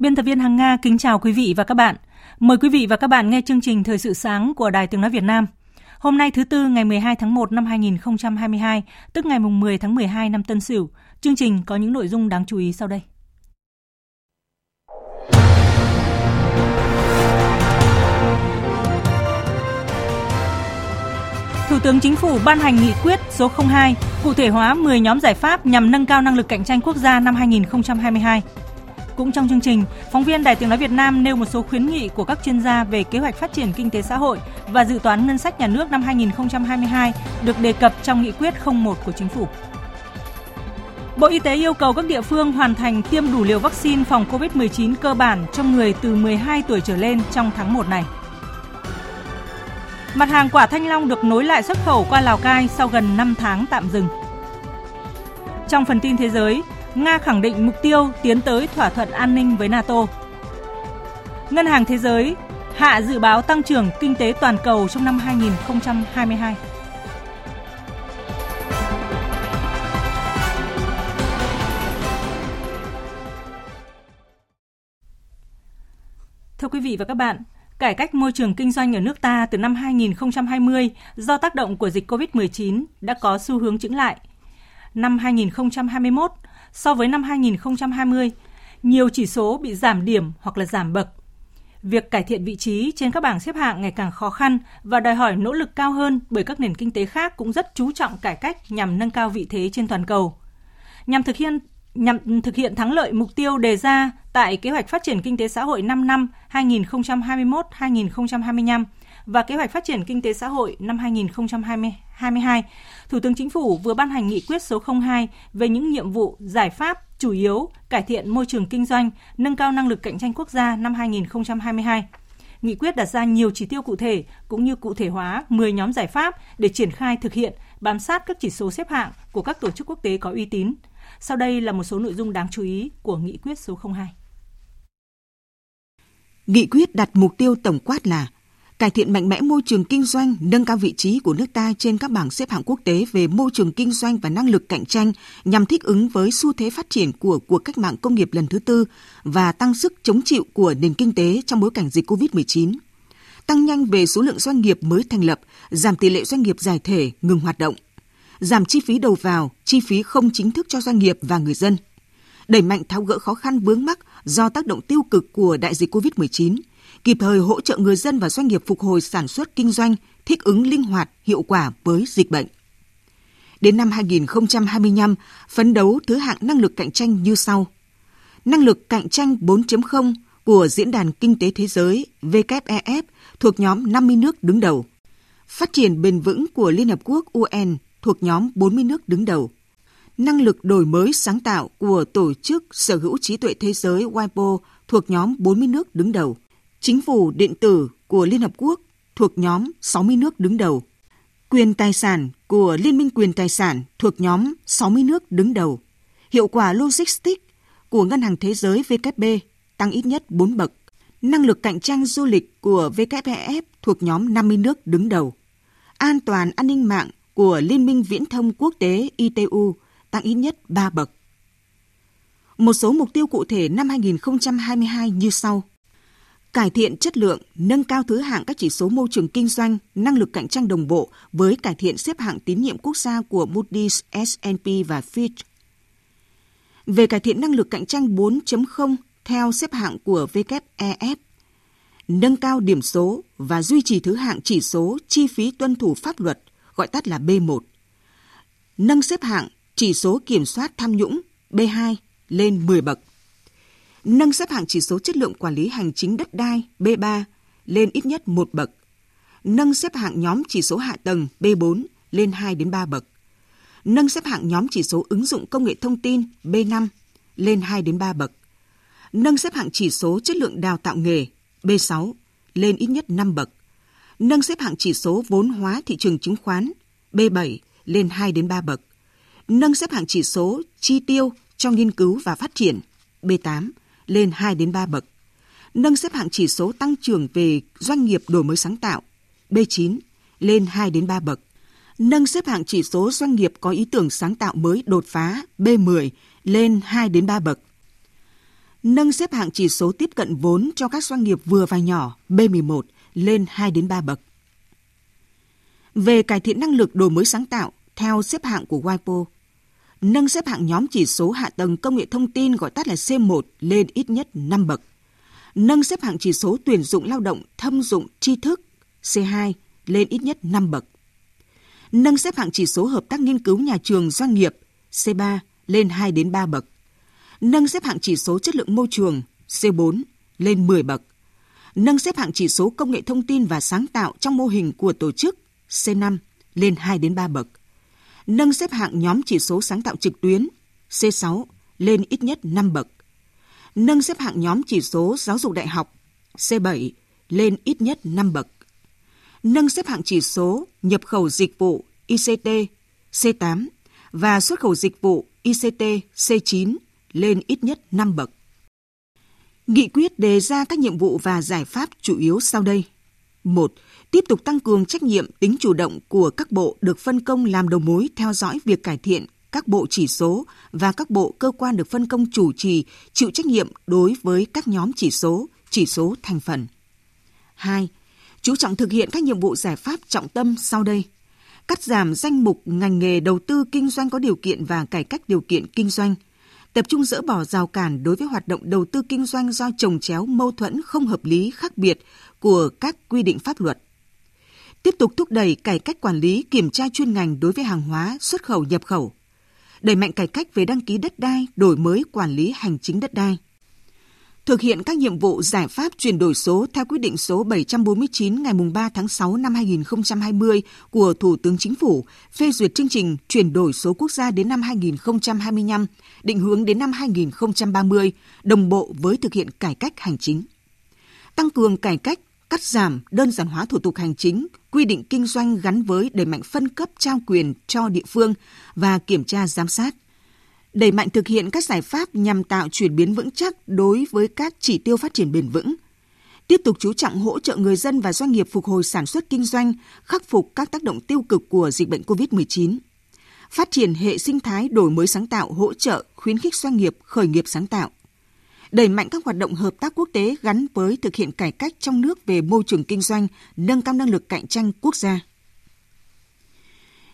Biên tập viên Hằng Nga kính chào quý vị và các bạn. Mời quý vị và các bạn nghe chương trình Thời sự sáng của Đài Tiếng Nói Việt Nam. Hôm nay thứ Tư ngày 12 tháng 1 năm 2022, tức ngày 10 tháng 12 năm Tân Sửu. Chương trình có những nội dung đáng chú ý sau đây. Thủ tướng Chính phủ ban hành nghị quyết số 02, cụ thể hóa 10 nhóm giải pháp nhằm nâng cao năng lực cạnh tranh quốc gia năm 2022. Cũng trong chương trình, phóng viên Đài Tiếng Nói Việt Nam nêu một số khuyến nghị của các chuyên gia về kế hoạch phát triển kinh tế xã hội và dự toán ngân sách nhà nước năm 2022 được đề cập trong nghị quyết 01 của Chính phủ. Bộ Y tế yêu cầu các địa phương hoàn thành tiêm đủ liều vaccine phòng COVID-19 cơ bản cho người từ 12 tuổi trở lên trong tháng 1 này. Mặt hàng quả thanh long được nối lại xuất khẩu qua Lào Cai sau gần 5 tháng tạm dừng. Trong phần tin thế giới, Nga khẳng định mục tiêu tiến tới thỏa thuận an ninh với NATO. Ngân hàng Thế giới hạ dự báo tăng trưởng kinh tế toàn cầu trong năm 2022. Thưa quý vị và các bạn, cải cách môi trường kinh doanh ở nước ta từ năm 2020 do tác động của dịch COVID-19 đã có xu hướng chững lại. Năm 2021, so với năm 2020, nhiều chỉ số bị giảm điểm hoặc là giảm bậc. Việc cải thiện vị trí trên các bảng xếp hạng ngày càng khó khăn và đòi hỏi nỗ lực cao hơn bởi các nền kinh tế khác cũng rất chú trọng cải cách nhằm nâng cao vị thế trên toàn cầu. Nhằm thực hiện nhằm thực hiện thắng lợi mục tiêu đề ra tại kế hoạch phát triển kinh tế xã hội 5 năm 2021-2025 và kế hoạch phát triển kinh tế xã hội năm 2022, Thủ tướng Chính phủ vừa ban hành nghị quyết số 02 về những nhiệm vụ, giải pháp chủ yếu cải thiện môi trường kinh doanh, nâng cao năng lực cạnh tranh quốc gia năm 2022. Nghị quyết đặt ra nhiều chỉ tiêu cụ thể cũng như cụ thể hóa 10 nhóm giải pháp để triển khai thực hiện, bám sát các chỉ số xếp hạng của các tổ chức quốc tế có uy tín. Sau đây là một số nội dung đáng chú ý của nghị quyết số 02. Nghị quyết đặt mục tiêu tổng quát là cải thiện mạnh mẽ môi trường kinh doanh, nâng cao vị trí của nước ta trên các bảng xếp hạng quốc tế về môi trường kinh doanh và năng lực cạnh tranh nhằm thích ứng với xu thế phát triển của cuộc cách mạng công nghiệp lần thứ tư và tăng sức chống chịu của nền kinh tế trong bối cảnh dịch COVID-19. Tăng nhanh về số lượng doanh nghiệp mới thành lập, giảm tỷ lệ doanh nghiệp giải thể, ngừng hoạt động. Giảm chi phí đầu vào, chi phí không chính thức cho doanh nghiệp và người dân. Đẩy mạnh tháo gỡ khó khăn vướng mắc do tác động tiêu cực của đại dịch COVID-19, kịp thời hỗ trợ người dân và doanh nghiệp phục hồi sản xuất kinh doanh, thích ứng linh hoạt, hiệu quả với dịch bệnh. Đến năm 2025, phấn đấu thứ hạng năng lực cạnh tranh như sau. Năng lực cạnh tranh 4.0 của Diễn đàn Kinh tế Thế giới WEF thuộc nhóm 50 nước đứng đầu. Phát triển bền vững của Liên Hợp Quốc UN thuộc nhóm 40 nước đứng đầu. Năng lực đổi mới sáng tạo của Tổ chức Sở hữu trí tuệ thế giới WIPO thuộc nhóm 40 nước đứng đầu. Chính phủ điện tử của Liên Hợp Quốc thuộc nhóm 60 nước đứng đầu. Quyền tài sản của Liên minh quyền tài sản thuộc nhóm 60 nước đứng đầu. Hiệu quả logistics của Ngân hàng Thế giới WB tăng ít nhất 4 bậc. Năng lực cạnh tranh du lịch của WEF thuộc nhóm 50 nước đứng đầu. An toàn an ninh mạng của Liên minh Viễn thông Quốc tế ITU tăng ít nhất 3 bậc. Một số mục tiêu cụ thể năm 2022 như sau. Cải thiện chất lượng, nâng cao thứ hạng các chỉ số môi trường kinh doanh, năng lực cạnh tranh đồng bộ với cải thiện xếp hạng tín nhiệm quốc gia của Moody's, S&P và Fitch. Về cải thiện năng lực cạnh tranh 4.0 theo xếp hạng của WEF, nâng cao điểm số và duy trì thứ hạng chỉ số chi phí tuân thủ pháp luật, gọi tắt là B1. Nâng xếp hạng, chỉ số kiểm soát tham nhũng B2 lên 10 bậc. Nâng xếp hạng chỉ số chất lượng quản lý hành chính đất đai B3 lên ít nhất 1 bậc. Nâng xếp hạng nhóm chỉ số hạ tầng B4 lên 2 đến 3 bậc. Nâng xếp hạng nhóm chỉ số ứng dụng công nghệ thông tin B5 lên 2 đến 3 bậc. Nâng xếp hạng chỉ số chất lượng đào tạo nghề B6 lên ít nhất 5 bậc. Nâng xếp hạng chỉ số vốn hóa thị trường chứng khoán B7 lên 2 đến 3 bậc. Nâng xếp hạng chỉ số chi tiêu trong nghiên cứu và phát triển B8 lên 2 đến 3 bậc. Nâng xếp hạng chỉ số tăng trưởng về doanh nghiệp đổi mới sáng tạo B9 lên 2 đến 3 bậc. Nâng xếp hạng chỉ số doanh nghiệp có ý tưởng sáng tạo mới đột phá B10 lên 2 đến 3 bậc. Nâng xếp hạng chỉ số tiếp cận vốn cho các doanh nghiệp vừa và nhỏ B11 lên 2 đến 3 bậc. Về cải thiện năng lực đổi mới sáng tạo theo xếp hạng của WIPO, nâng xếp hạng nhóm chỉ số hạ tầng công nghệ thông tin gọi tắt là C1 lên ít nhất 5 bậc. Nâng xếp hạng chỉ số tuyển dụng lao động thâm dụng tri thức C2 lên ít nhất 5 bậc. Nâng xếp hạng chỉ số hợp tác nghiên cứu nhà trường doanh nghiệp C3 lên 2 đến 3 bậc. Nâng xếp hạng chỉ số chất lượng môi trường C4 lên 10 bậc. Nâng xếp hạng chỉ số công nghệ thông tin và sáng tạo trong mô hình của tổ chức C5 lên 2 đến 3 bậc nâng xếp hạng nhóm chỉ số sáng tạo trực tuyến C6 lên ít nhất 5 bậc. Nâng xếp hạng nhóm chỉ số giáo dục đại học C7 lên ít nhất 5 bậc. Nâng xếp hạng chỉ số nhập khẩu dịch vụ ICT C8 và xuất khẩu dịch vụ ICT C9 lên ít nhất 5 bậc. Nghị quyết đề ra các nhiệm vụ và giải pháp chủ yếu sau đây. 1 tiếp tục tăng cường trách nhiệm tính chủ động của các bộ được phân công làm đầu mối theo dõi việc cải thiện các bộ chỉ số và các bộ cơ quan được phân công chủ trì chịu trách nhiệm đối với các nhóm chỉ số, chỉ số thành phần. 2. Chú trọng thực hiện các nhiệm vụ giải pháp trọng tâm sau đây. Cắt giảm danh mục ngành nghề đầu tư kinh doanh có điều kiện và cải cách điều kiện kinh doanh. Tập trung dỡ bỏ rào cản đối với hoạt động đầu tư kinh doanh do trồng chéo mâu thuẫn không hợp lý khác biệt của các quy định pháp luật tiếp tục thúc đẩy cải cách quản lý kiểm tra chuyên ngành đối với hàng hóa xuất khẩu nhập khẩu, đẩy mạnh cải cách về đăng ký đất đai, đổi mới quản lý hành chính đất đai. Thực hiện các nhiệm vụ giải pháp chuyển đổi số theo quyết định số 749 ngày 3 tháng 6 năm 2020 của Thủ tướng Chính phủ phê duyệt chương trình chuyển đổi số quốc gia đến năm 2025, định hướng đến năm 2030, đồng bộ với thực hiện cải cách hành chính. Tăng cường cải cách cắt giảm, đơn giản hóa thủ tục hành chính, quy định kinh doanh gắn với đẩy mạnh phân cấp trao quyền cho địa phương và kiểm tra giám sát. Đẩy mạnh thực hiện các giải pháp nhằm tạo chuyển biến vững chắc đối với các chỉ tiêu phát triển bền vững. Tiếp tục chú trọng hỗ trợ người dân và doanh nghiệp phục hồi sản xuất kinh doanh, khắc phục các tác động tiêu cực của dịch bệnh COVID-19. Phát triển hệ sinh thái đổi mới sáng tạo hỗ trợ khuyến khích doanh nghiệp khởi nghiệp sáng tạo đẩy mạnh các hoạt động hợp tác quốc tế gắn với thực hiện cải cách trong nước về môi trường kinh doanh, nâng cao năng lực cạnh tranh quốc gia.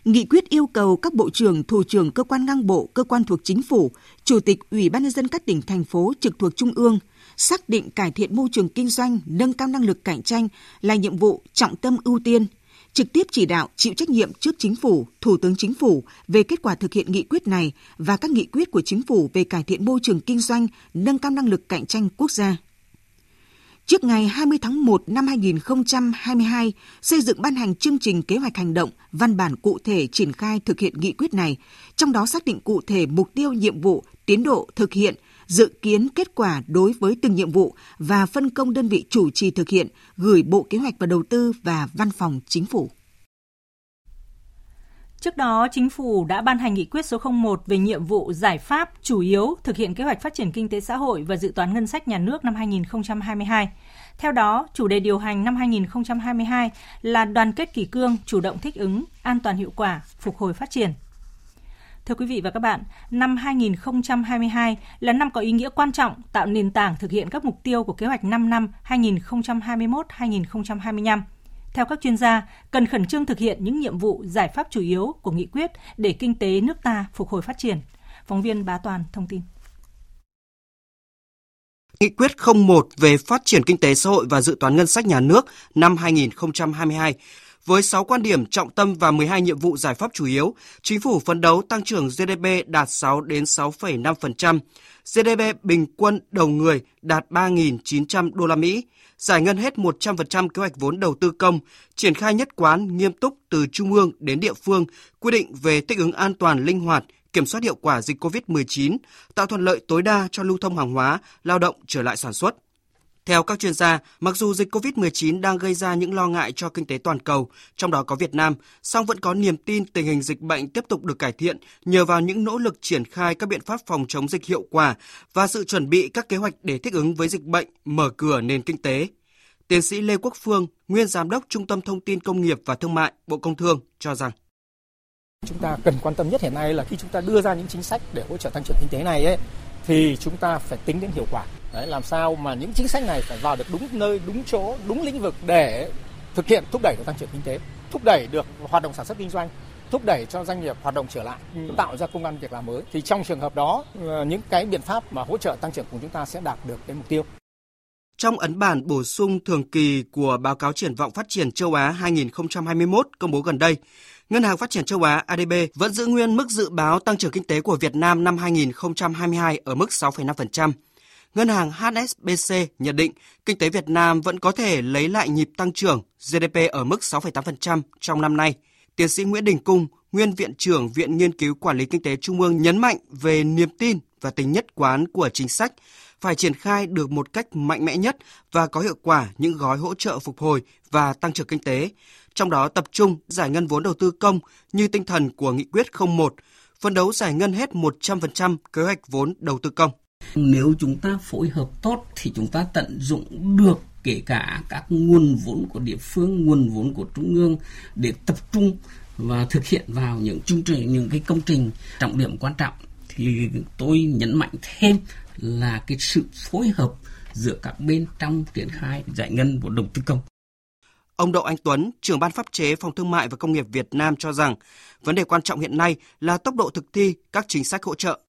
Nghị quyết yêu cầu các bộ trưởng, thủ trưởng cơ quan ngang bộ, cơ quan thuộc chính phủ, chủ tịch Ủy ban nhân dân các tỉnh thành phố trực thuộc trung ương xác định cải thiện môi trường kinh doanh, nâng cao năng lực cạnh tranh là nhiệm vụ trọng tâm ưu tiên, trực tiếp chỉ đạo chịu trách nhiệm trước chính phủ, thủ tướng chính phủ về kết quả thực hiện nghị quyết này và các nghị quyết của chính phủ về cải thiện môi trường kinh doanh, nâng cao năng lực cạnh tranh quốc gia. Trước ngày 20 tháng 1 năm 2022, xây dựng ban hành chương trình kế hoạch hành động, văn bản cụ thể triển khai thực hiện nghị quyết này, trong đó xác định cụ thể mục tiêu, nhiệm vụ, tiến độ thực hiện, dự kiến kết quả đối với từng nhiệm vụ và phân công đơn vị chủ trì thực hiện gửi Bộ Kế hoạch và Đầu tư và Văn phòng Chính phủ. Trước đó, Chính phủ đã ban hành nghị quyết số 01 về nhiệm vụ giải pháp chủ yếu thực hiện kế hoạch phát triển kinh tế xã hội và dự toán ngân sách nhà nước năm 2022. Theo đó, chủ đề điều hành năm 2022 là đoàn kết kỷ cương, chủ động thích ứng, an toàn hiệu quả, phục hồi phát triển. Thưa quý vị và các bạn, năm 2022 là năm có ý nghĩa quan trọng tạo nền tảng thực hiện các mục tiêu của kế hoạch 5 năm 2021-2025. Theo các chuyên gia, cần khẩn trương thực hiện những nhiệm vụ giải pháp chủ yếu của nghị quyết để kinh tế nước ta phục hồi phát triển. Phóng viên Bá Toàn thông tin. Nghị quyết 01 về phát triển kinh tế xã hội và dự toán ngân sách nhà nước năm 2022 Với 6 quan điểm trọng tâm và 12 nhiệm vụ giải pháp chủ yếu, chính phủ phấn đấu tăng trưởng GDP đạt 6 đến 6,5%, GDP bình quân đầu người đạt 3.900 đô la Mỹ, giải ngân hết 100% kế hoạch vốn đầu tư công, triển khai nhất quán nghiêm túc từ trung ương đến địa phương, quy định về thích ứng an toàn linh hoạt, kiểm soát hiệu quả dịch COVID-19, tạo thuận lợi tối đa cho lưu thông hàng hóa, lao động trở lại sản xuất. Theo các chuyên gia, mặc dù dịch COVID-19 đang gây ra những lo ngại cho kinh tế toàn cầu, trong đó có Việt Nam, song vẫn có niềm tin tình hình dịch bệnh tiếp tục được cải thiện nhờ vào những nỗ lực triển khai các biện pháp phòng chống dịch hiệu quả và sự chuẩn bị các kế hoạch để thích ứng với dịch bệnh, mở cửa nền kinh tế. Tiến sĩ Lê Quốc Phương, nguyên giám đốc Trung tâm Thông tin Công nghiệp và Thương mại, Bộ Công Thương cho rằng chúng ta cần quan tâm nhất hiện nay là khi chúng ta đưa ra những chính sách để hỗ trợ tăng trưởng kinh tế này ấy, thì chúng ta phải tính đến hiệu quả Đấy, làm sao mà những chính sách này phải vào được đúng nơi, đúng chỗ, đúng lĩnh vực để thực hiện thúc đẩy được tăng trưởng kinh tế, thúc đẩy được hoạt động sản xuất kinh doanh, thúc đẩy cho doanh nghiệp hoạt động trở lại, tạo ra công an việc làm mới. Thì trong trường hợp đó, ờ, những cái biện pháp mà hỗ trợ tăng trưởng của chúng ta sẽ đạt được cái mục tiêu. Trong ấn bản bổ sung thường kỳ của báo cáo triển vọng phát triển châu Á 2021 công bố gần đây, Ngân hàng Phát triển châu Á ADB vẫn giữ nguyên mức dự báo tăng trưởng kinh tế của Việt Nam năm 2022 ở mức 6,5%. Ngân hàng HSBC nhận định kinh tế Việt Nam vẫn có thể lấy lại nhịp tăng trưởng GDP ở mức 6,8% trong năm nay. Tiến sĩ Nguyễn Đình Cung, nguyên viện trưởng Viện Nghiên cứu Quản lý Kinh tế Trung ương nhấn mạnh về niềm tin và tính nhất quán của chính sách, phải triển khai được một cách mạnh mẽ nhất và có hiệu quả những gói hỗ trợ phục hồi và tăng trưởng kinh tế, trong đó tập trung giải ngân vốn đầu tư công như tinh thần của nghị quyết 01, phân đấu giải ngân hết 100% kế hoạch vốn đầu tư công. Nếu chúng ta phối hợp tốt thì chúng ta tận dụng được kể cả các nguồn vốn của địa phương, nguồn vốn của trung ương để tập trung và thực hiện vào những chương trình, những cái công trình trọng điểm quan trọng thì tôi nhấn mạnh thêm là cái sự phối hợp giữa các bên trong triển khai giải ngân vốn đầu tư công. Ông Đậu Anh Tuấn, trưởng ban pháp chế Phòng Thương mại và Công nghiệp Việt Nam cho rằng, vấn đề quan trọng hiện nay là tốc độ thực thi các chính sách hỗ trợ.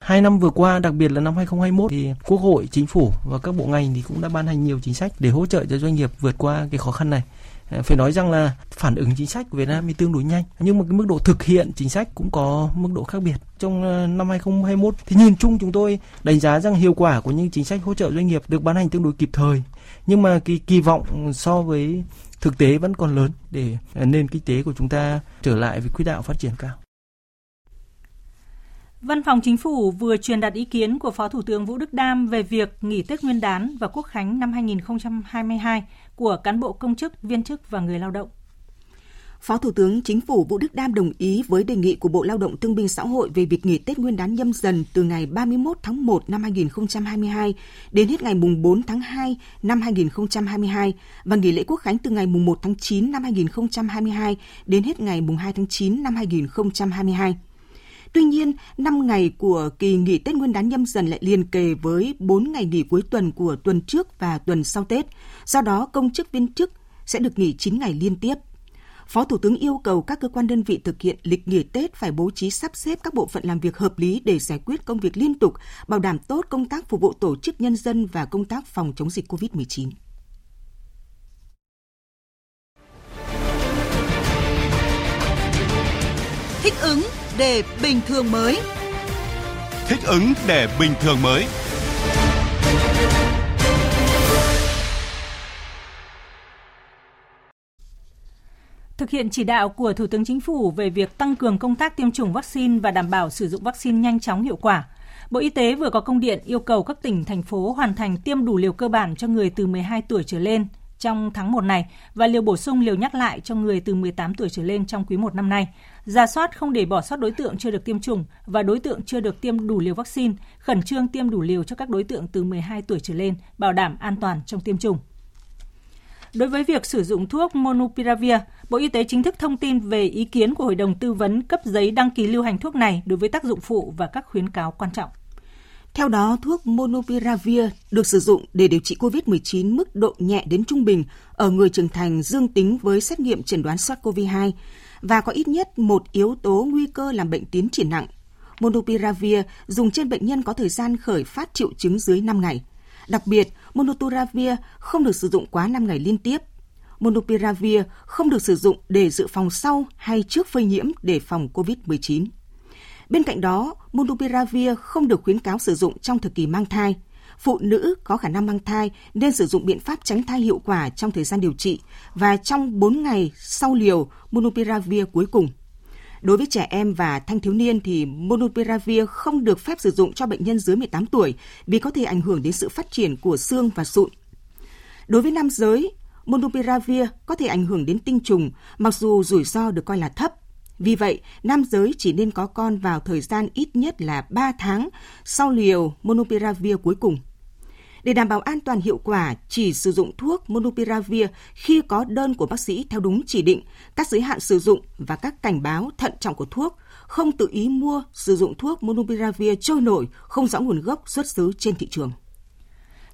Hai năm vừa qua, đặc biệt là năm 2021 thì Quốc hội, Chính phủ và các bộ ngành thì cũng đã ban hành nhiều chính sách để hỗ trợ cho doanh nghiệp vượt qua cái khó khăn này. Ờ, phải nói rằng là phản ứng chính sách của Việt Nam thì tương đối nhanh. Nhưng mà cái mức độ thực hiện chính sách cũng có mức độ khác biệt. Trong ờ, năm 2021 thì nhìn chung chúng tôi đánh giá rằng hiệu quả của những chính sách hỗ trợ doanh nghiệp được ban hành tương đối kịp thời. Nhưng mà cái kỳ vọng so với thực tế vẫn còn lớn để ờ, nền kinh tế của chúng ta trở lại với quỹ đạo phát triển cao. Văn phòng Chính phủ vừa truyền đạt ý kiến của Phó Thủ tướng Vũ Đức Đam về việc nghỉ Tết Nguyên đán và Quốc khánh năm 2022 của cán bộ công chức, viên chức và người lao động. Phó Thủ tướng Chính phủ Vũ Đức Đam đồng ý với đề nghị của Bộ Lao động Thương binh Xã hội về việc nghỉ Tết Nguyên đán nhâm dần từ ngày 31 tháng 1 năm 2022 đến hết ngày 4 tháng 2 năm 2022 và nghỉ lễ Quốc khánh từ ngày 1 tháng 9 năm 2022 đến hết ngày 2 tháng 9 năm 2022. Tuy nhiên, 5 ngày của kỳ nghỉ Tết Nguyên đán nhâm dần lại liền kề với 4 ngày nghỉ cuối tuần của tuần trước và tuần sau Tết. Do đó, công chức viên chức sẽ được nghỉ 9 ngày liên tiếp. Phó Thủ tướng yêu cầu các cơ quan đơn vị thực hiện lịch nghỉ Tết phải bố trí sắp xếp các bộ phận làm việc hợp lý để giải quyết công việc liên tục, bảo đảm tốt công tác phục vụ tổ chức nhân dân và công tác phòng chống dịch COVID-19. Để bình thường mới. Thích ứng để bình thường mới. Thực hiện chỉ đạo của Thủ tướng Chính phủ về việc tăng cường công tác tiêm chủng vaccine và đảm bảo sử dụng vaccine nhanh chóng hiệu quả, Bộ Y tế vừa có công điện yêu cầu các tỉnh, thành phố hoàn thành tiêm đủ liều cơ bản cho người từ 12 tuổi trở lên trong tháng 1 này và liều bổ sung liều nhắc lại cho người từ 18 tuổi trở lên trong quý 1 năm nay. Ra soát không để bỏ sót đối tượng chưa được tiêm chủng và đối tượng chưa được tiêm đủ liều vaccine, khẩn trương tiêm đủ liều cho các đối tượng từ 12 tuổi trở lên, bảo đảm an toàn trong tiêm chủng. Đối với việc sử dụng thuốc Monupiravir, Bộ Y tế chính thức thông tin về ý kiến của Hội đồng tư vấn cấp giấy đăng ký lưu hành thuốc này đối với tác dụng phụ và các khuyến cáo quan trọng. Theo đó, thuốc Monopiravir được sử dụng để điều trị COVID-19 mức độ nhẹ đến trung bình ở người trưởng thành dương tính với xét nghiệm chẩn đoán SARS-CoV-2 và có ít nhất một yếu tố nguy cơ làm bệnh tiến triển nặng. Monopiravir dùng trên bệnh nhân có thời gian khởi phát triệu chứng dưới 5 ngày. Đặc biệt, Monopiravir không được sử dụng quá 5 ngày liên tiếp. Monopiravir không được sử dụng để dự phòng sau hay trước phơi nhiễm để phòng COVID-19. Bên cạnh đó, Monopiravir không được khuyến cáo sử dụng trong thời kỳ mang thai. Phụ nữ có khả năng mang thai nên sử dụng biện pháp tránh thai hiệu quả trong thời gian điều trị và trong 4 ngày sau liều Monopiravir cuối cùng. Đối với trẻ em và thanh thiếu niên thì Monopiravir không được phép sử dụng cho bệnh nhân dưới 18 tuổi vì có thể ảnh hưởng đến sự phát triển của xương và sụn. Đối với nam giới, Monopiravir có thể ảnh hưởng đến tinh trùng, mặc dù rủi ro được coi là thấp. Vì vậy, nam giới chỉ nên có con vào thời gian ít nhất là 3 tháng sau liều Monopiravir cuối cùng. Để đảm bảo an toàn hiệu quả, chỉ sử dụng thuốc Monopiravir khi có đơn của bác sĩ theo đúng chỉ định, các giới hạn sử dụng và các cảnh báo thận trọng của thuốc, không tự ý mua, sử dụng thuốc Monopiravir trôi nổi, không rõ nguồn gốc xuất xứ trên thị trường.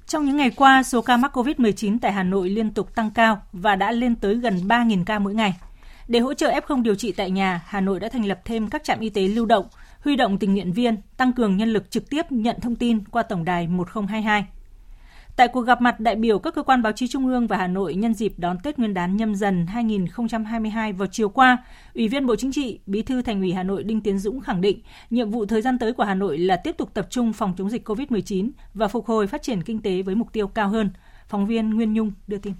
Trong những ngày qua, số ca mắc COVID-19 tại Hà Nội liên tục tăng cao và đã lên tới gần 3.000 ca mỗi ngày. Để hỗ trợ F0 điều trị tại nhà, Hà Nội đã thành lập thêm các trạm y tế lưu động, huy động tình nguyện viên, tăng cường nhân lực trực tiếp nhận thông tin qua tổng đài 1022. Tại cuộc gặp mặt đại biểu các cơ quan báo chí Trung ương và Hà Nội nhân dịp đón Tết Nguyên đán nhâm dần 2022 vào chiều qua, Ủy viên Bộ Chính trị, Bí thư Thành ủy Hà Nội Đinh Tiến Dũng khẳng định, nhiệm vụ thời gian tới của Hà Nội là tiếp tục tập trung phòng chống dịch COVID-19 và phục hồi phát triển kinh tế với mục tiêu cao hơn. Phóng viên Nguyên Nhung đưa tin.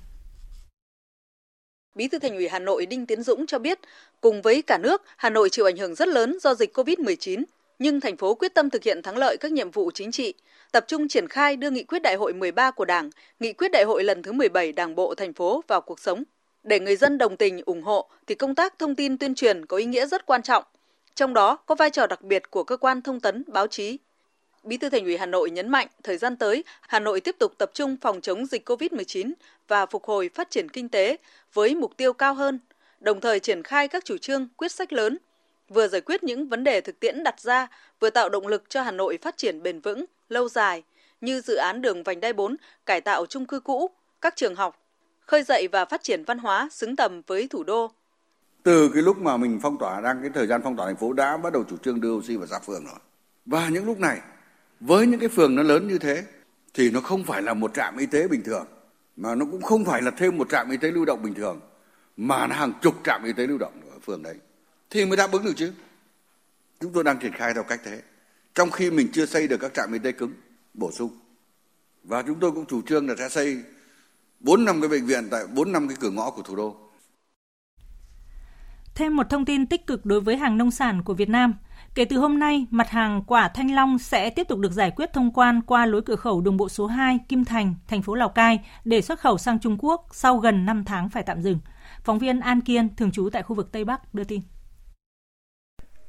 Bí thư Thành ủy Hà Nội Đinh Tiến Dũng cho biết, cùng với cả nước, Hà Nội chịu ảnh hưởng rất lớn do dịch COVID-19, nhưng thành phố quyết tâm thực hiện thắng lợi các nhiệm vụ chính trị, tập trung triển khai đưa nghị quyết đại hội 13 của Đảng, nghị quyết đại hội lần thứ 17 Đảng bộ thành phố vào cuộc sống. Để người dân đồng tình, ủng hộ thì công tác thông tin tuyên truyền có ý nghĩa rất quan trọng. Trong đó có vai trò đặc biệt của cơ quan thông tấn, báo chí. Bí thư Thành ủy Hà Nội nhấn mạnh thời gian tới, Hà Nội tiếp tục tập trung phòng chống dịch COVID-19 và phục hồi phát triển kinh tế với mục tiêu cao hơn, đồng thời triển khai các chủ trương, quyết sách lớn, vừa giải quyết những vấn đề thực tiễn đặt ra, vừa tạo động lực cho Hà Nội phát triển bền vững, lâu dài như dự án đường vành đai 4, cải tạo chung cư cũ, các trường học, khơi dậy và phát triển văn hóa xứng tầm với thủ đô. Từ cái lúc mà mình phong tỏa đang cái thời gian phong tỏa thành phố đã bắt đầu chủ trương đưa oxy vào xã phường rồi. Và những lúc này với những cái phường nó lớn như thế, thì nó không phải là một trạm y tế bình thường, mà nó cũng không phải là thêm một trạm y tế lưu động bình thường, mà nó hàng chục trạm y tế lưu động ở phường đấy thì mới đáp ứng được chứ. Chúng tôi đang triển khai theo cách thế trong khi mình chưa xây được các trạm y tế cứng, bổ sung. Và chúng tôi cũng chủ trương là sẽ xây bốn năm cái bệnh viện tại bốn năm cái cửa ngõ của thủ đô. Thêm một thông tin tích cực đối với hàng nông sản của Việt Nam. Kể từ hôm nay, mặt hàng quả thanh long sẽ tiếp tục được giải quyết thông quan qua lối cửa khẩu đường bộ số 2 Kim Thành, thành phố Lào Cai để xuất khẩu sang Trung Quốc sau gần 5 tháng phải tạm dừng. Phóng viên An Kiên, thường trú tại khu vực Tây Bắc, đưa tin.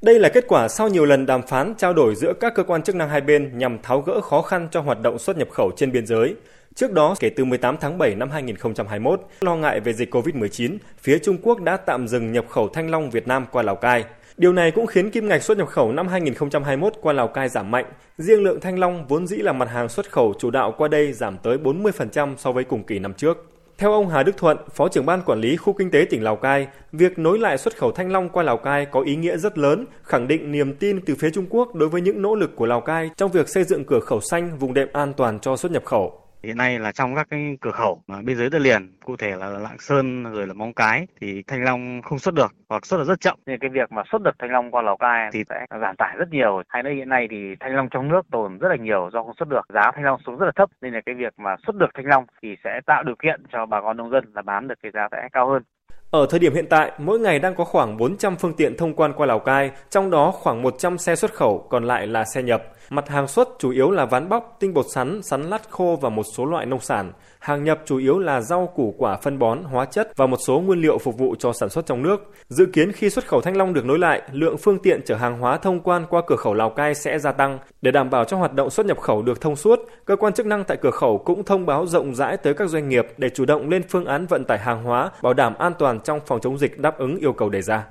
Đây là kết quả sau nhiều lần đàm phán trao đổi giữa các cơ quan chức năng hai bên nhằm tháo gỡ khó khăn cho hoạt động xuất nhập khẩu trên biên giới. Trước đó, kể từ 18 tháng 7 năm 2021, lo ngại về dịch COVID-19, phía Trung Quốc đã tạm dừng nhập khẩu thanh long Việt Nam qua Lào Cai. Điều này cũng khiến kim ngạch xuất nhập khẩu năm 2021 qua Lào Cai giảm mạnh. Riêng lượng thanh long vốn dĩ là mặt hàng xuất khẩu chủ đạo qua đây giảm tới 40% so với cùng kỳ năm trước. Theo ông Hà Đức Thuận, Phó trưởng ban quản lý khu kinh tế tỉnh Lào Cai, việc nối lại xuất khẩu thanh long qua Lào Cai có ý nghĩa rất lớn, khẳng định niềm tin từ phía Trung Quốc đối với những nỗ lực của Lào Cai trong việc xây dựng cửa khẩu xanh vùng đệm an toàn cho xuất nhập khẩu. Hiện nay là trong các cái cửa khẩu mà biên giới đất liền, cụ thể là Lạng Sơn rồi là Móng Cái thì thanh long không xuất được hoặc xuất được rất chậm. Nên cái việc mà xuất được thanh long qua Lào Cai thì sẽ giảm tải rất nhiều. Hai nơi hiện nay thì thanh long trong nước tồn rất là nhiều do không xuất được, giá thanh long xuống rất là thấp nên là cái việc mà xuất được thanh long thì sẽ tạo điều kiện cho bà con nông dân là bán được cái giá sẽ cao hơn. Ở thời điểm hiện tại, mỗi ngày đang có khoảng 400 phương tiện thông quan qua Lào Cai, trong đó khoảng 100 xe xuất khẩu, còn lại là xe nhập. Mặt hàng xuất chủ yếu là ván bóc, tinh bột sắn, sắn lát khô và một số loại nông sản. Hàng nhập chủ yếu là rau củ quả phân bón, hóa chất và một số nguyên liệu phục vụ cho sản xuất trong nước. Dự kiến khi xuất khẩu thanh long được nối lại, lượng phương tiện chở hàng hóa thông quan qua cửa khẩu Lào Cai sẽ gia tăng. Để đảm bảo cho hoạt động xuất nhập khẩu được thông suốt, cơ quan chức năng tại cửa khẩu cũng thông báo rộng rãi tới các doanh nghiệp để chủ động lên phương án vận tải hàng hóa, bảo đảm an toàn trong phòng chống dịch đáp ứng yêu cầu đề ra.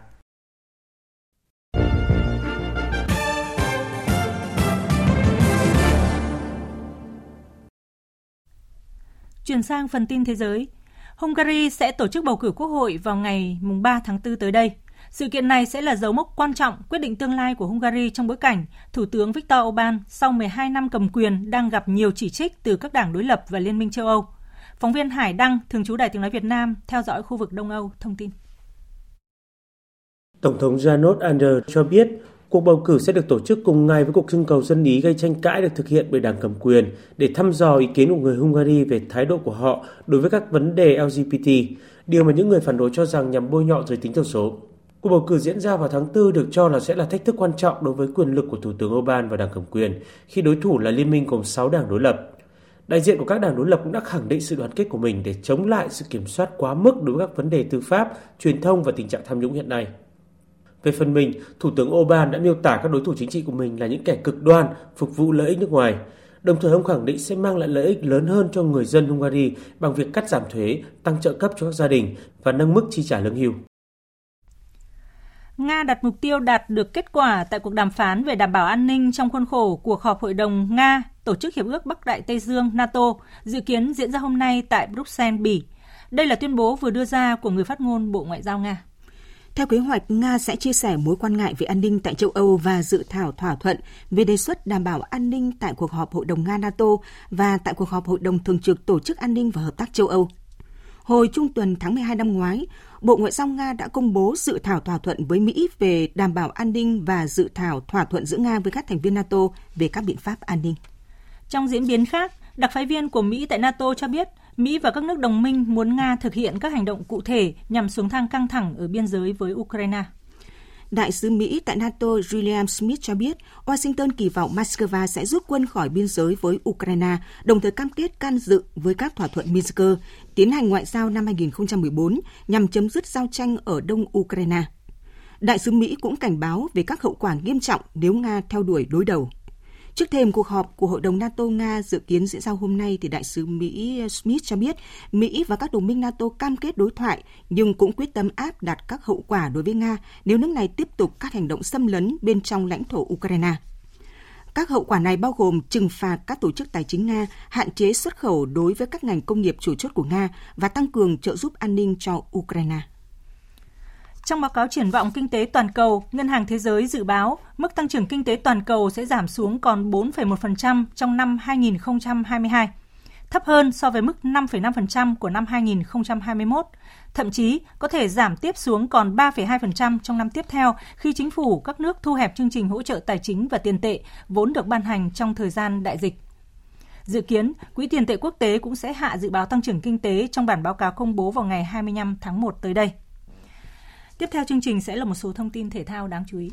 Chuyển sang phần tin thế giới. Hungary sẽ tổ chức bầu cử quốc hội vào ngày 3 tháng 4 tới đây. Sự kiện này sẽ là dấu mốc quan trọng quyết định tương lai của Hungary trong bối cảnh Thủ tướng Viktor Orbán sau 12 năm cầm quyền đang gặp nhiều chỉ trích từ các đảng đối lập và Liên minh châu Âu. Phóng viên Hải Đăng, thường trú Đài Tiếng Nói Việt Nam, theo dõi khu vực Đông Âu, thông tin. Tổng thống Janos Ander cho biết cuộc bầu cử sẽ được tổ chức cùng ngày với cuộc trưng cầu dân ý gây tranh cãi được thực hiện bởi đảng cầm quyền để thăm dò ý kiến của người Hungary về thái độ của họ đối với các vấn đề LGBT, điều mà những người phản đối cho rằng nhằm bôi nhọ giới tính thiểu số. Cuộc bầu cử diễn ra vào tháng 4 được cho là sẽ là thách thức quan trọng đối với quyền lực của Thủ tướng Orbán và đảng cầm quyền khi đối thủ là liên minh gồm 6 đảng đối lập. Đại diện của các đảng đối lập cũng đã khẳng định sự đoàn kết của mình để chống lại sự kiểm soát quá mức đối với các vấn đề tư pháp, truyền thông và tình trạng tham nhũng hiện nay. Về phần mình, Thủ tướng Orbán đã miêu tả các đối thủ chính trị của mình là những kẻ cực đoan, phục vụ lợi ích nước ngoài. Đồng thời ông khẳng định sẽ mang lại lợi ích lớn hơn cho người dân Hungary bằng việc cắt giảm thuế, tăng trợ cấp cho các gia đình và nâng mức chi trả lương hưu. Nga đặt mục tiêu đạt được kết quả tại cuộc đàm phán về đảm bảo an ninh trong khuôn khổ cuộc họp Hội đồng Nga, Tổ chức Hiệp ước Bắc Đại Tây Dương NATO, dự kiến diễn ra hôm nay tại Bruxelles, Bỉ. Đây là tuyên bố vừa đưa ra của người phát ngôn Bộ Ngoại giao Nga. Theo kế hoạch, Nga sẽ chia sẻ mối quan ngại về an ninh tại châu Âu và dự thảo thỏa thuận về đề xuất đảm bảo an ninh tại cuộc họp Hội đồng Nga-NATO và tại cuộc họp Hội đồng Thường trực Tổ chức An ninh và Hợp tác châu Âu. Hồi trung tuần tháng 12 năm ngoái, Bộ Ngoại giao Nga đã công bố dự thảo thỏa thuận với Mỹ về đảm bảo an ninh và dự thảo thỏa thuận giữa Nga với các thành viên NATO về các biện pháp an ninh. Trong diễn biến khác, đặc phái viên của Mỹ tại NATO cho biết Mỹ và các nước đồng minh muốn Nga thực hiện các hành động cụ thể nhằm xuống thang căng thẳng ở biên giới với Ukraine. Đại sứ Mỹ tại NATO William Smith cho biết Washington kỳ vọng Moscow sẽ rút quân khỏi biên giới với Ukraine, đồng thời cam kết can dự với các thỏa thuận Minsk, tiến hành ngoại giao năm 2014 nhằm chấm dứt giao tranh ở đông Ukraine. Đại sứ Mỹ cũng cảnh báo về các hậu quả nghiêm trọng nếu Nga theo đuổi đối đầu. Trước thềm cuộc họp của Hội đồng NATO-Nga dự kiến diễn ra hôm nay, thì đại sứ Mỹ Smith cho biết Mỹ và các đồng minh NATO cam kết đối thoại nhưng cũng quyết tâm áp đặt các hậu quả đối với Nga nếu nước này tiếp tục các hành động xâm lấn bên trong lãnh thổ Ukraine. Các hậu quả này bao gồm trừng phạt các tổ chức tài chính Nga, hạn chế xuất khẩu đối với các ngành công nghiệp chủ chốt của Nga và tăng cường trợ giúp an ninh cho Ukraine. Trong báo cáo triển vọng kinh tế toàn cầu, Ngân hàng Thế giới dự báo mức tăng trưởng kinh tế toàn cầu sẽ giảm xuống còn 4,1% trong năm 2022, thấp hơn so với mức 5,5% của năm 2021. Thậm chí có thể giảm tiếp xuống còn 3,2% trong năm tiếp theo khi chính phủ các nước thu hẹp chương trình hỗ trợ tài chính và tiền tệ vốn được ban hành trong thời gian đại dịch. Dự kiến, Quỹ tiền tệ quốc tế cũng sẽ hạ dự báo tăng trưởng kinh tế trong bản báo cáo công bố vào ngày 25 tháng 1 tới đây. Tiếp theo chương trình sẽ là một số thông tin thể thao đáng chú ý.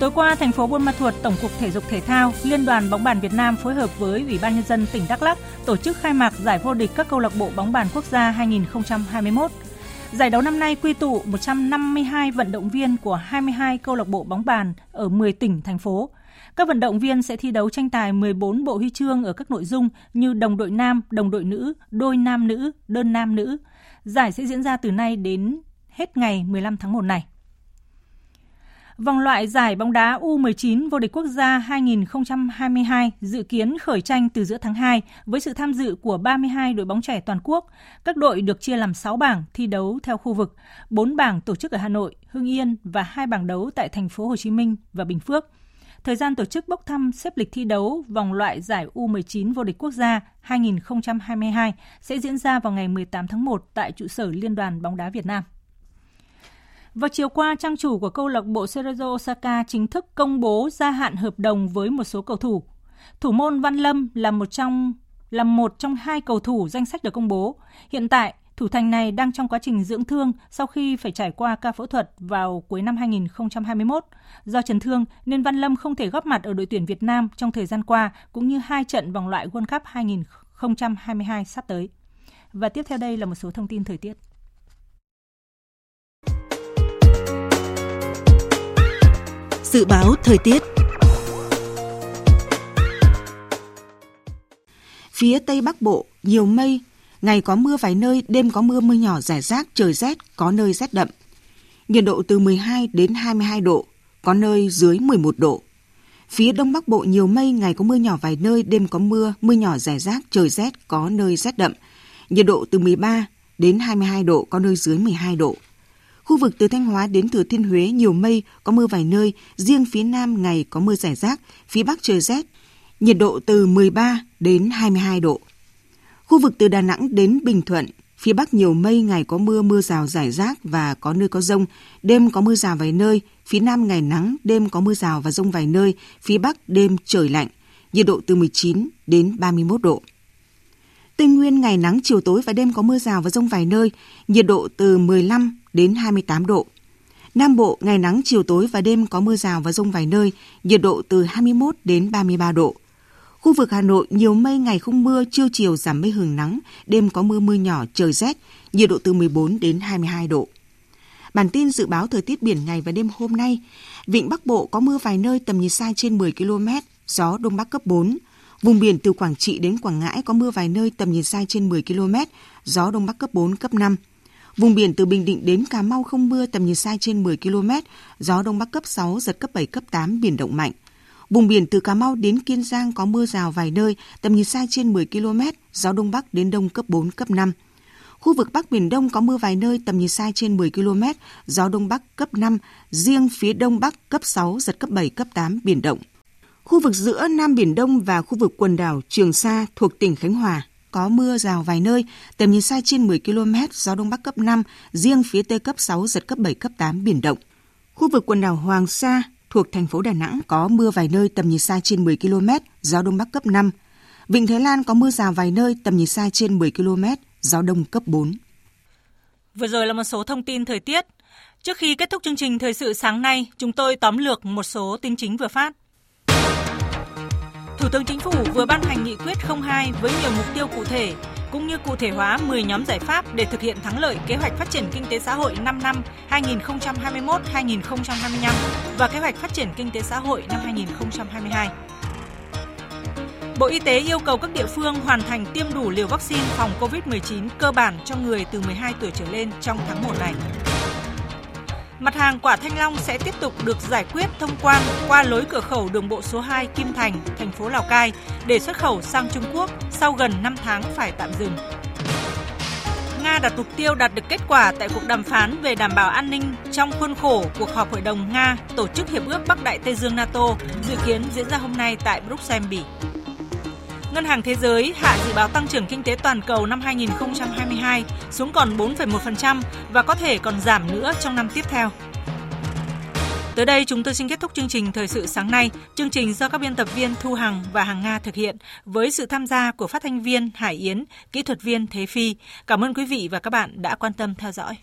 Tối qua, thành phố Buôn Ma Thuột, Tổng cục Thể dục Thể thao, Liên đoàn bóng bàn Việt Nam phối hợp với Ủy ban nhân dân tỉnh Đắk Lắk tổ chức khai mạc giải vô địch các câu lạc bộ bóng bàn quốc gia 2021. Giải đấu năm nay quy tụ 152 vận động viên của 22 câu lạc bộ bóng bàn ở 10 tỉnh thành phố. Các vận động viên sẽ thi đấu tranh tài 14 bộ huy chương ở các nội dung như đồng đội nam, đồng đội nữ, đôi nam nữ, đơn nam nữ. Giải sẽ diễn ra từ nay đến hết ngày 15 tháng 1 này. Vòng loại giải bóng đá U19 vô địch quốc gia 2022 dự kiến khởi tranh từ giữa tháng 2 với sự tham dự của 32 đội bóng trẻ toàn quốc. Các đội được chia làm 6 bảng thi đấu theo khu vực, 4 bảng tổ chức ở Hà Nội, Hưng Yên và 2 bảng đấu tại thành phố Hồ Chí Minh và Bình Phước. Thời gian tổ chức bốc thăm xếp lịch thi đấu vòng loại giải U19 vô địch quốc gia 2022 sẽ diễn ra vào ngày 18 tháng 1 tại trụ sở Liên đoàn bóng đá Việt Nam. Vào chiều qua, trang chủ của câu lạc bộ Cerezo Osaka chính thức công bố gia hạn hợp đồng với một số cầu thủ. Thủ môn Văn Lâm là một trong là một trong hai cầu thủ danh sách được công bố. Hiện tại, thủ thành này đang trong quá trình dưỡng thương sau khi phải trải qua ca phẫu thuật vào cuối năm 2021. Do chấn thương nên Văn Lâm không thể góp mặt ở đội tuyển Việt Nam trong thời gian qua cũng như hai trận vòng loại World Cup 2022 sắp tới. Và tiếp theo đây là một số thông tin thời tiết. Dự báo thời tiết Phía Tây Bắc Bộ, nhiều mây, ngày có mưa vài nơi, đêm có mưa mưa nhỏ rải rác, trời rét, có nơi rét đậm. Nhiệt độ từ 12 đến 22 độ, có nơi dưới 11 độ. Phía Đông Bắc Bộ nhiều mây, ngày có mưa nhỏ vài nơi, đêm có mưa, mưa nhỏ rải rác, trời rét, có nơi rét đậm. Nhiệt độ từ 13 đến 22 độ, có nơi dưới 12 độ. Khu vực từ Thanh Hóa đến Thừa Thiên Huế nhiều mây, có mưa vài nơi, riêng phía Nam ngày có mưa rải rác, phía Bắc trời rét, nhiệt độ từ 13 đến 22 độ. Khu vực từ Đà Nẵng đến Bình Thuận, phía Bắc nhiều mây, ngày có mưa, mưa rào rải rác và có nơi có rông, đêm có mưa rào vài nơi, phía Nam ngày nắng, đêm có mưa rào và rông vài nơi, phía Bắc đêm trời lạnh, nhiệt độ từ 19 đến 31 độ. Tây Nguyên ngày nắng chiều tối và đêm có mưa rào và rông vài nơi, nhiệt độ từ 15 đến 28 độ. Nam Bộ ngày nắng chiều tối và đêm có mưa rào và rông vài nơi, nhiệt độ từ 21 đến 33 độ. Khu vực Hà Nội nhiều mây ngày không mưa, trưa chiều giảm mây hưởng nắng, đêm có mưa mưa nhỏ, trời rét, nhiệt độ từ 14 đến 22 độ. Bản tin dự báo thời tiết biển ngày và đêm hôm nay, Vịnh Bắc Bộ có mưa vài nơi tầm nhìn xa trên 10 km, gió Đông Bắc cấp 4. Vùng biển từ Quảng Trị đến Quảng Ngãi có mưa vài nơi tầm nhìn xa trên 10 km, gió Đông Bắc cấp 4, cấp 5. Vùng biển từ Bình Định đến Cà Mau không mưa tầm nhìn xa trên 10 km, gió Đông Bắc cấp 6, giật cấp 7, cấp 8, biển động mạnh. Vùng biển từ Cà Mau đến Kiên Giang có mưa rào vài nơi, tầm nhìn xa trên 10 km, gió Đông Bắc đến Đông cấp 4, cấp 5. Khu vực Bắc Biển Đông có mưa vài nơi tầm nhìn xa trên 10 km, gió Đông Bắc cấp 5, riêng phía Đông Bắc cấp 6, giật cấp 7, cấp 8, biển động. Khu vực giữa Nam Biển Đông và khu vực quần đảo Trường Sa thuộc tỉnh Khánh Hòa có mưa rào vài nơi, tầm nhìn xa trên 10 km, gió Đông Bắc cấp 5, riêng phía Tây cấp 6, giật cấp 7, cấp 8, biển động. Khu vực quần đảo Hoàng Sa thuộc thành phố Đà Nẵng có mưa vài nơi tầm nhìn xa trên 10 km, gió Đông Bắc cấp 5. Vịnh Thái Lan có mưa rào vài nơi tầm nhìn xa trên 10 km, gió Đông cấp 4. Vừa rồi là một số thông tin thời tiết. Trước khi kết thúc chương trình thời sự sáng nay, chúng tôi tóm lược một số tin chính vừa phát. Thủ tướng Chính phủ vừa ban hành nghị quyết 02 với nhiều mục tiêu cụ thể, cũng như cụ thể hóa 10 nhóm giải pháp để thực hiện thắng lợi kế hoạch phát triển kinh tế xã hội 5 năm 2021-2025 và kế hoạch phát triển kinh tế xã hội năm 2022. Bộ Y tế yêu cầu các địa phương hoàn thành tiêm đủ liều vaccine phòng COVID-19 cơ bản cho người từ 12 tuổi trở lên trong tháng 1 này. Mặt hàng quả thanh long sẽ tiếp tục được giải quyết thông quan qua lối cửa khẩu đường bộ số 2 Kim Thành, thành phố Lào Cai để xuất khẩu sang Trung Quốc sau gần 5 tháng phải tạm dừng. Nga đặt mục tiêu đạt được kết quả tại cuộc đàm phán về đảm bảo an ninh trong khuôn khổ cuộc họp Hội đồng Nga tổ chức Hiệp ước Bắc Đại Tây Dương NATO dự kiến diễn ra hôm nay tại Bruxelles, Bỉ. Ngân hàng Thế giới hạ dự báo tăng trưởng kinh tế toàn cầu năm 2022 xuống còn 4,1% và có thể còn giảm nữa trong năm tiếp theo. Tới đây chúng tôi xin kết thúc chương trình Thời sự sáng nay. Chương trình do các biên tập viên Thu Hằng và Hằng Nga thực hiện với sự tham gia của phát thanh viên Hải Yến, kỹ thuật viên Thế Phi. Cảm ơn quý vị và các bạn đã quan tâm theo dõi.